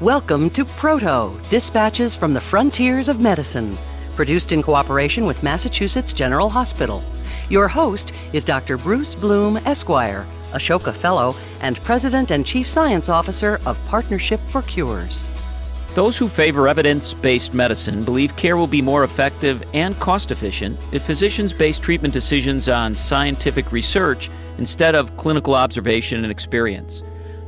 Welcome to Proto Dispatches from the Frontiers of Medicine, produced in cooperation with Massachusetts General Hospital. Your host is Dr. Bruce Bloom, Esquire, Ashoka Fellow, and President and Chief Science Officer of Partnership for Cures. Those who favor evidence based medicine believe care will be more effective and cost efficient if physicians base treatment decisions on scientific research instead of clinical observation and experience.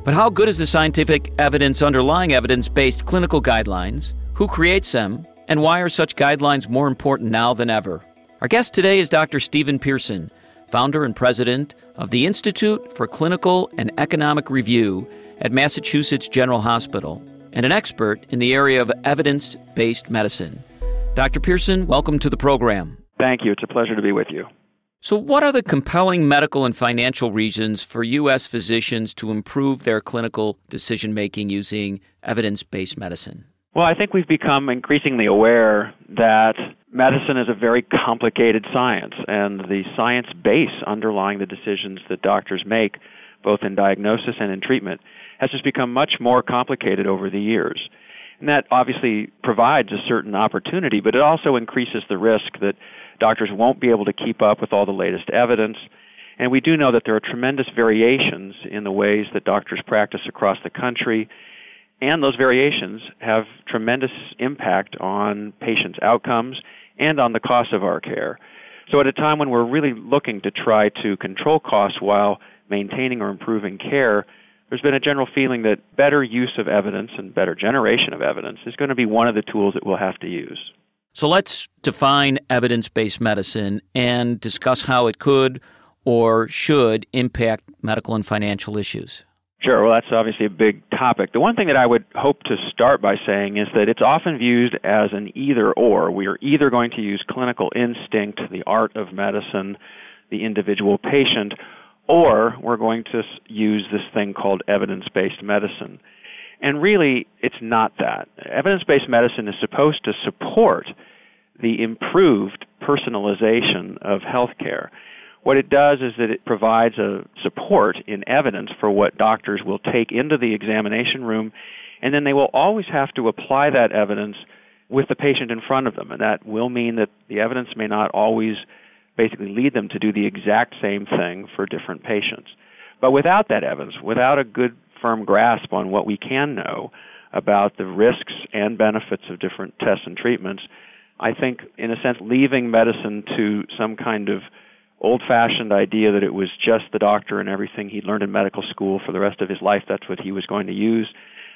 But how good is the scientific evidence underlying evidence based clinical guidelines? Who creates them? And why are such guidelines more important now than ever? Our guest today is Dr. Steven Pearson, founder and president of the Institute for Clinical and Economic Review at Massachusetts General Hospital and an expert in the area of evidence based medicine. Dr. Pearson, welcome to the program. Thank you. It's a pleasure to be with you. So, what are the compelling medical and financial reasons for U.S. physicians to improve their clinical decision making using evidence based medicine? Well, I think we've become increasingly aware that medicine is a very complicated science, and the science base underlying the decisions that doctors make, both in diagnosis and in treatment, has just become much more complicated over the years. And that obviously provides a certain opportunity, but it also increases the risk that doctors won't be able to keep up with all the latest evidence. And we do know that there are tremendous variations in the ways that doctors practice across the country, and those variations have tremendous impact on patients' outcomes and on the cost of our care. So, at a time when we're really looking to try to control costs while maintaining or improving care, there's been a general feeling that better use of evidence and better generation of evidence is going to be one of the tools that we'll have to use. So let's define evidence based medicine and discuss how it could or should impact medical and financial issues. Sure. Well, that's obviously a big topic. The one thing that I would hope to start by saying is that it's often viewed as an either or. We are either going to use clinical instinct, the art of medicine, the individual patient, or we're going to use this thing called evidence based medicine. And really, it's not that. Evidence based medicine is supposed to support the improved personalization of healthcare. What it does is that it provides a support in evidence for what doctors will take into the examination room, and then they will always have to apply that evidence with the patient in front of them. And that will mean that the evidence may not always basically lead them to do the exact same thing for different patients. But without that evidence, without a good firm grasp on what we can know about the risks and benefits of different tests and treatments, I think, in a sense, leaving medicine to some kind of old fashioned idea that it was just the doctor and everything he'd learned in medical school for the rest of his life, that's what he was going to use,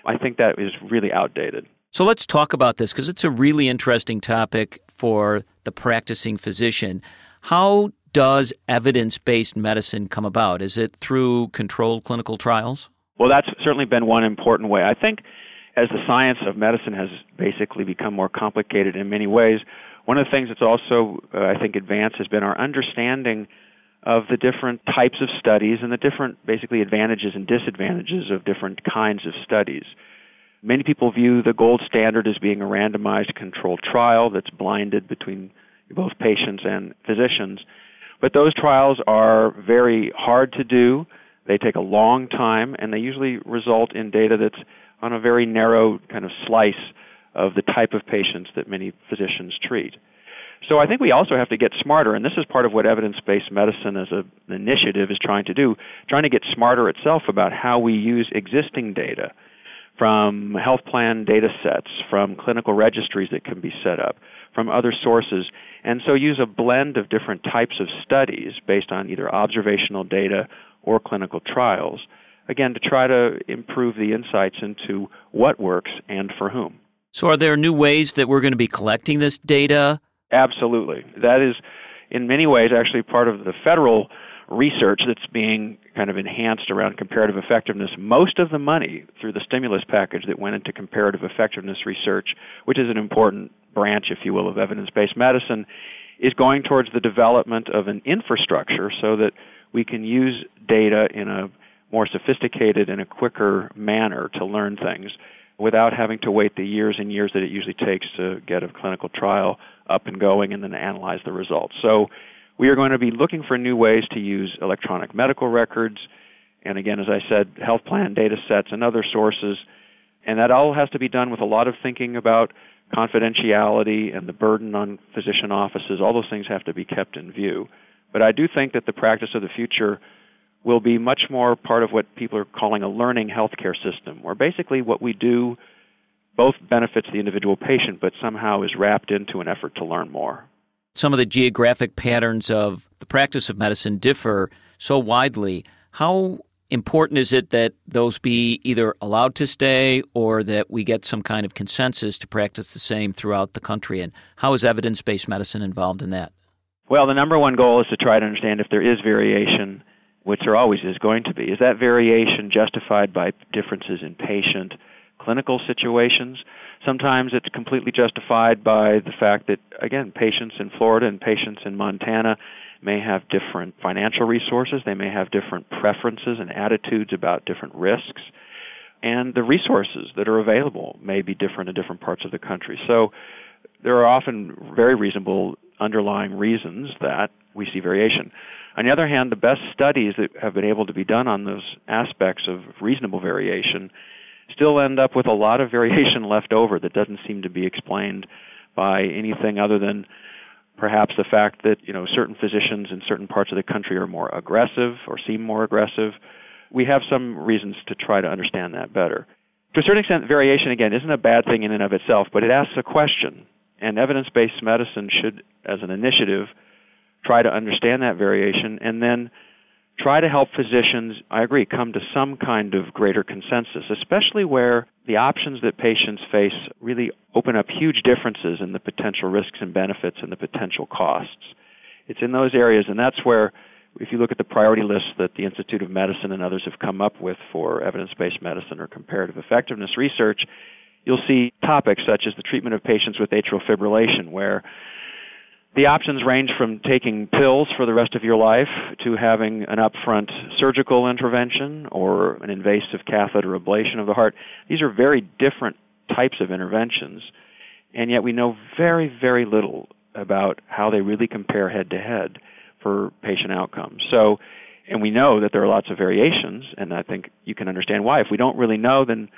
I think that is really outdated. So let's talk about this because it's a really interesting topic for the practicing physician. How does evidence based medicine come about? Is it through controlled clinical trials? Well, that's certainly been one important way. I think as the science of medicine has basically become more complicated in many ways, one of the things that's also, uh, I think, advanced has been our understanding of the different types of studies and the different, basically, advantages and disadvantages of different kinds of studies. Many people view the gold standard as being a randomized controlled trial that's blinded between both patients and physicians. But those trials are very hard to do. They take a long time, and they usually result in data that's on a very narrow kind of slice of the type of patients that many physicians treat. So I think we also have to get smarter, and this is part of what evidence-based medicine as an initiative is trying to do, trying to get smarter itself about how we use existing data from health plan data sets, from clinical registries that can be set up, from other sources, and so use a blend of different types of studies based on either observational data or clinical trials, again, to try to improve the insights into what works and for whom. So, are there new ways that we're going to be collecting this data? Absolutely. That is, in many ways, actually part of the federal research that's being kind of enhanced around comparative effectiveness. Most of the money through the stimulus package that went into comparative effectiveness research, which is an important branch, if you will, of evidence based medicine, is going towards the development of an infrastructure so that we can use data in a more sophisticated and a quicker manner to learn things without having to wait the years and years that it usually takes to get a clinical trial up and going and then analyze the results. So we are going to be looking for new ways to use electronic medical records and again as I said health plan data sets and other sources And that all has to be done with a lot of thinking about confidentiality and the burden on physician offices. All those things have to be kept in view. But I do think that the practice of the future will be much more part of what people are calling a learning healthcare system, where basically what we do both benefits the individual patient but somehow is wrapped into an effort to learn more. Some of the geographic patterns of the practice of medicine differ so widely. How important is it that those be either allowed to stay or that we get some kind of consensus to practice the same throughout the country? And how is evidence based medicine involved in that? Well, the number one goal is to try to understand if there is variation, which there always is going to be. Is that variation justified by differences in patient clinical situations? Sometimes it's completely justified by the fact that, again, patients in Florida and patients in Montana may have different financial resources, they may have different preferences and attitudes about different risks, and the resources that are available may be different in different parts of the country. So there are often very reasonable underlying reasons that we see variation. On the other hand, the best studies that have been able to be done on those aspects of reasonable variation still end up with a lot of variation left over that doesn't seem to be explained by anything other than perhaps the fact that you know certain physicians in certain parts of the country are more aggressive or seem more aggressive. We have some reasons to try to understand that better. To a certain extent, variation again isn't a bad thing in and of itself, but it asks a question, and evidence-based medicine should, as an initiative, try to understand that variation and then try to help physicians, I agree, come to some kind of greater consensus, especially where the options that patients face really open up huge differences in the potential risks and benefits and the potential costs. It's in those areas, and that's where, if you look at the priority list that the Institute of Medicine and others have come up with for evidence based medicine or comparative effectiveness research, you'll see topics such as the treatment of patients with atrial fibrillation, where the options range from taking pills for the rest of your life to having an upfront surgical intervention or an invasive catheter ablation of the heart. These are very different types of interventions, and yet we know very, very little about how they really compare head to head for patient outcomes. So, and we know that there are lots of variations, and I think you can understand why. If we don't really know, then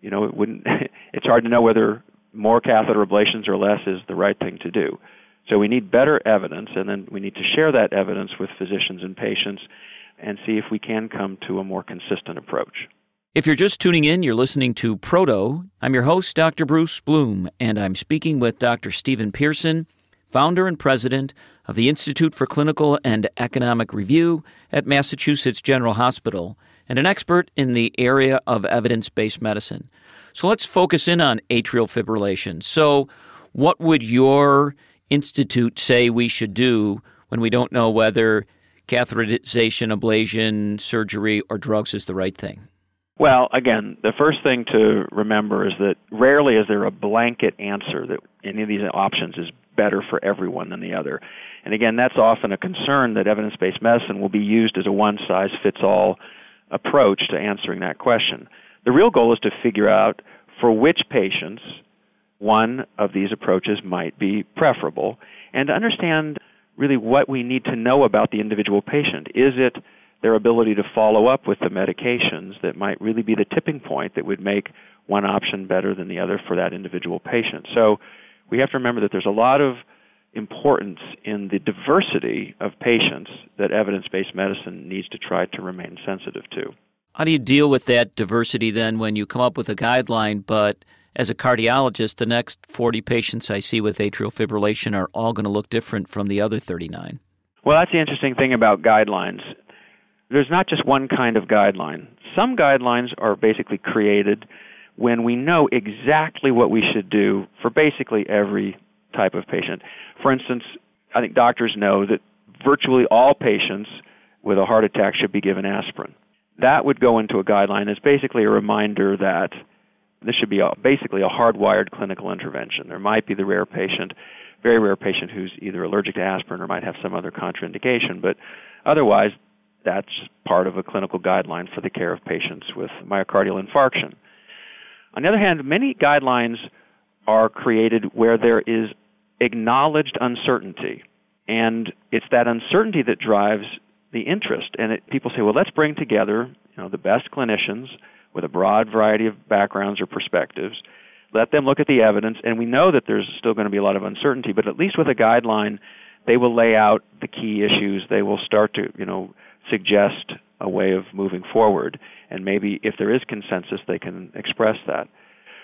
you know it wouldn't. it's hard to know whether more catheter ablations or less is the right thing to do. So we need better evidence, and then we need to share that evidence with physicians and patients and see if we can come to a more consistent approach. If you're just tuning in, you're listening to Proto. I'm your host, Dr. Bruce Bloom, and I'm speaking with Dr. Steven Pearson, founder and president of the Institute for Clinical and Economic Review at Massachusetts General Hospital and an expert in the area of evidence based medicine. So let's focus in on atrial fibrillation. So, what would your institute say we should do when we don't know whether catheterization, ablation, surgery, or drugs is the right thing? Well, again, the first thing to remember is that rarely is there a blanket answer that any of these options is better for everyone than the other. And again, that's often a concern that evidence based medicine will be used as a one size fits all approach to answering that question. The real goal is to figure out for which patients one of these approaches might be preferable, and to understand really what we need to know about the individual patient. Is it their ability to follow up with the medications that might really be the tipping point that would make one option better than the other for that individual patient? So we have to remember that there's a lot of importance in the diversity of patients that evidence based medicine needs to try to remain sensitive to. How do you deal with that diversity then when you come up with a guideline, but as a cardiologist, the next 40 patients I see with atrial fibrillation are all going to look different from the other 39. Well, that's the interesting thing about guidelines. There's not just one kind of guideline. Some guidelines are basically created when we know exactly what we should do for basically every type of patient. For instance, I think doctors know that virtually all patients with a heart attack should be given aspirin. That would go into a guideline as basically a reminder that this should be a, basically a hardwired clinical intervention. There might be the rare patient, very rare patient who's either allergic to aspirin or might have some other contraindication, but otherwise, that's part of a clinical guideline for the care of patients with myocardial infarction. On the other hand, many guidelines are created where there is acknowledged uncertainty, and it's that uncertainty that drives the interest. And it, people say, well, let's bring together you know, the best clinicians with a broad variety of backgrounds or perspectives. Let them look at the evidence, and we know that there's still going to be a lot of uncertainty, but at least with a guideline, they will lay out the key issues. They will start to, you know, suggest a way of moving forward, and maybe if there is consensus, they can express that.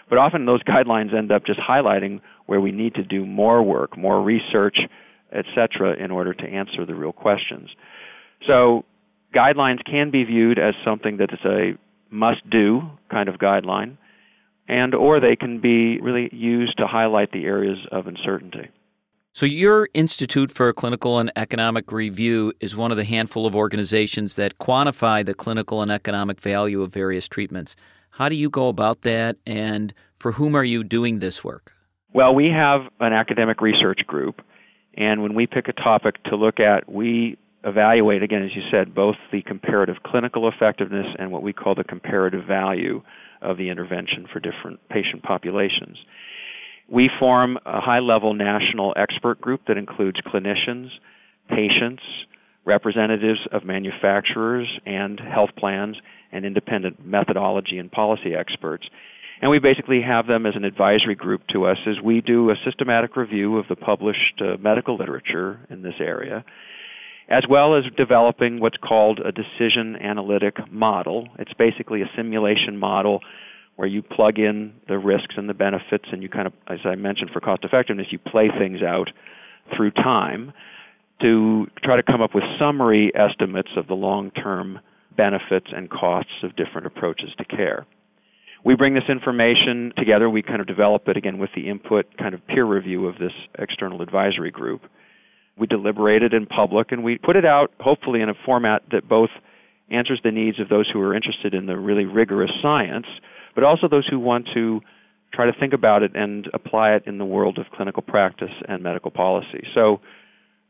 But often those guidelines end up just highlighting where we need to do more work, more research, etc., in order to answer the real questions. So guidelines can be viewed as something that is a must do kind of guideline and or they can be really used to highlight the areas of uncertainty. So, your Institute for Clinical and Economic Review is one of the handful of organizations that quantify the clinical and economic value of various treatments. How do you go about that, and for whom are you doing this work? Well, we have an academic research group, and when we pick a topic to look at, we evaluate, again, as you said, both the comparative clinical effectiveness and what we call the comparative value of the intervention for different patient populations. We form a high level national expert group that includes clinicians, patients, representatives of manufacturers and health plans, and independent methodology and policy experts. And we basically have them as an advisory group to us as we do a systematic review of the published uh, medical literature in this area as well as developing what's called a decision analytic model. It's basically a simulation model where you plug in the risks and the benefits, and you kind of, as I mentioned, for cost effectiveness, you play things out through time to try to come up with summary estimates of the long term benefits and costs of different approaches to care. We bring this information together, we kind of develop it again with the input, kind of peer review of this external advisory group we deliberated in public, and we put it out hopefully in a format that both answers the needs of those who are interested in the really rigorous science, but also those who want to try to think about it and apply it in the world of clinical practice and medical policy. So,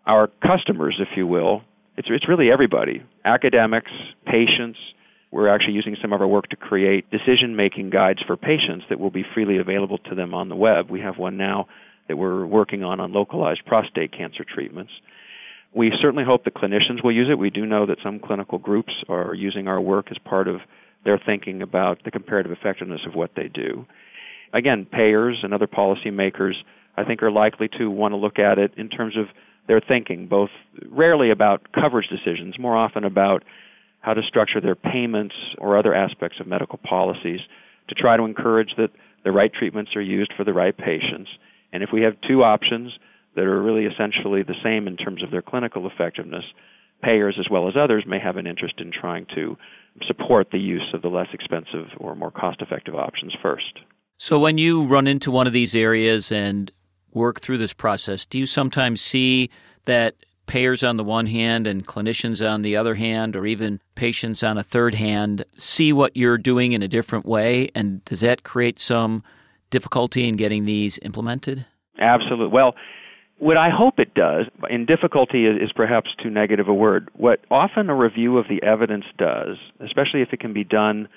our customers, if you will, it's, it's really everybody academics, patients. We're actually using some of our work to create decision making guides for patients that will be freely available to them on the web. We have one now that we're working on on localized prostate cancer treatments. We certainly hope the clinicians will use it. We do know that some clinical groups are using our work as part of their thinking about the comparative effectiveness of what they do. Again, payers and other policymakers, I think, are likely to want to look at it in terms of their thinking, both rarely about coverage decisions, more often about how to structure their payments or other aspects of medical policies to try to encourage that the right treatments are used for the right patients and if we have two options that are really essentially the same in terms of their clinical effectiveness, payers as well as others may have an interest in trying to support the use of the less expensive or more cost effective options first. So, when you run into one of these areas and work through this process, do you sometimes see that payers on the one hand and clinicians on the other hand, or even patients on a third hand, see what you're doing in a different way? And does that create some difficulty in getting these implemented? Absolutely. Well, what I hope it does, and difficulty is, is, perhaps too negative a word, what often a review of the evidence does, especially if it can be done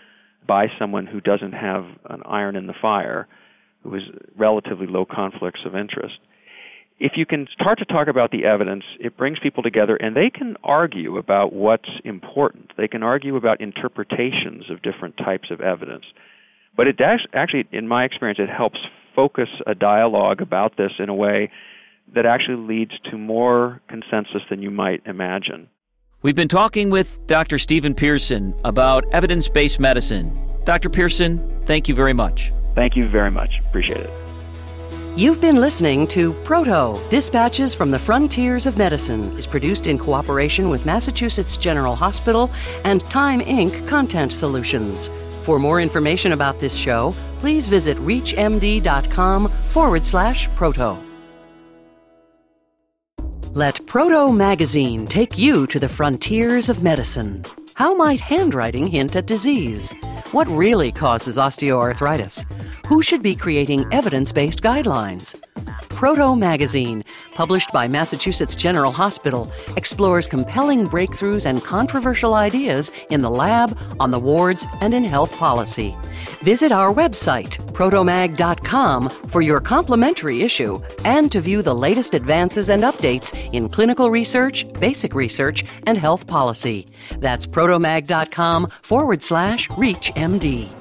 by someone who doesn't have an iron in the fire, who has relatively low conflicts of interest, if you can start to talk about the evidence, it brings people together and they can argue about what's important. They can argue about interpretations of different types of evidence. But it does, actually, in my experience, it helps focus a dialogue about this in a way that actually leads to more consensus than you might imagine. We've been talking with Dr. Steven Pearson about evidence based medicine. Dr. Pearson, thank you very much. Thank you very much. Appreciate it. You've been listening to Proto Dispatches from the Frontiers of Medicine is produced in cooperation with Massachusetts General Hospital and Time Inc. Content Solutions. For more information about this show, please visit reachmd.com forward slash proto. Let Proto Magazine take you to the frontiers of medicine. How might handwriting hint at disease? What really causes osteoarthritis? Who should be creating evidence based guidelines? Proto Magazine, published by Massachusetts General Hospital, explores compelling breakthroughs and controversial ideas in the lab, on the wards, and in health policy. Visit our website, protomag.com, for your complimentary issue and to view the latest advances and updates in clinical research, basic research, and health policy. That's protomag.com forward slash ReachMD.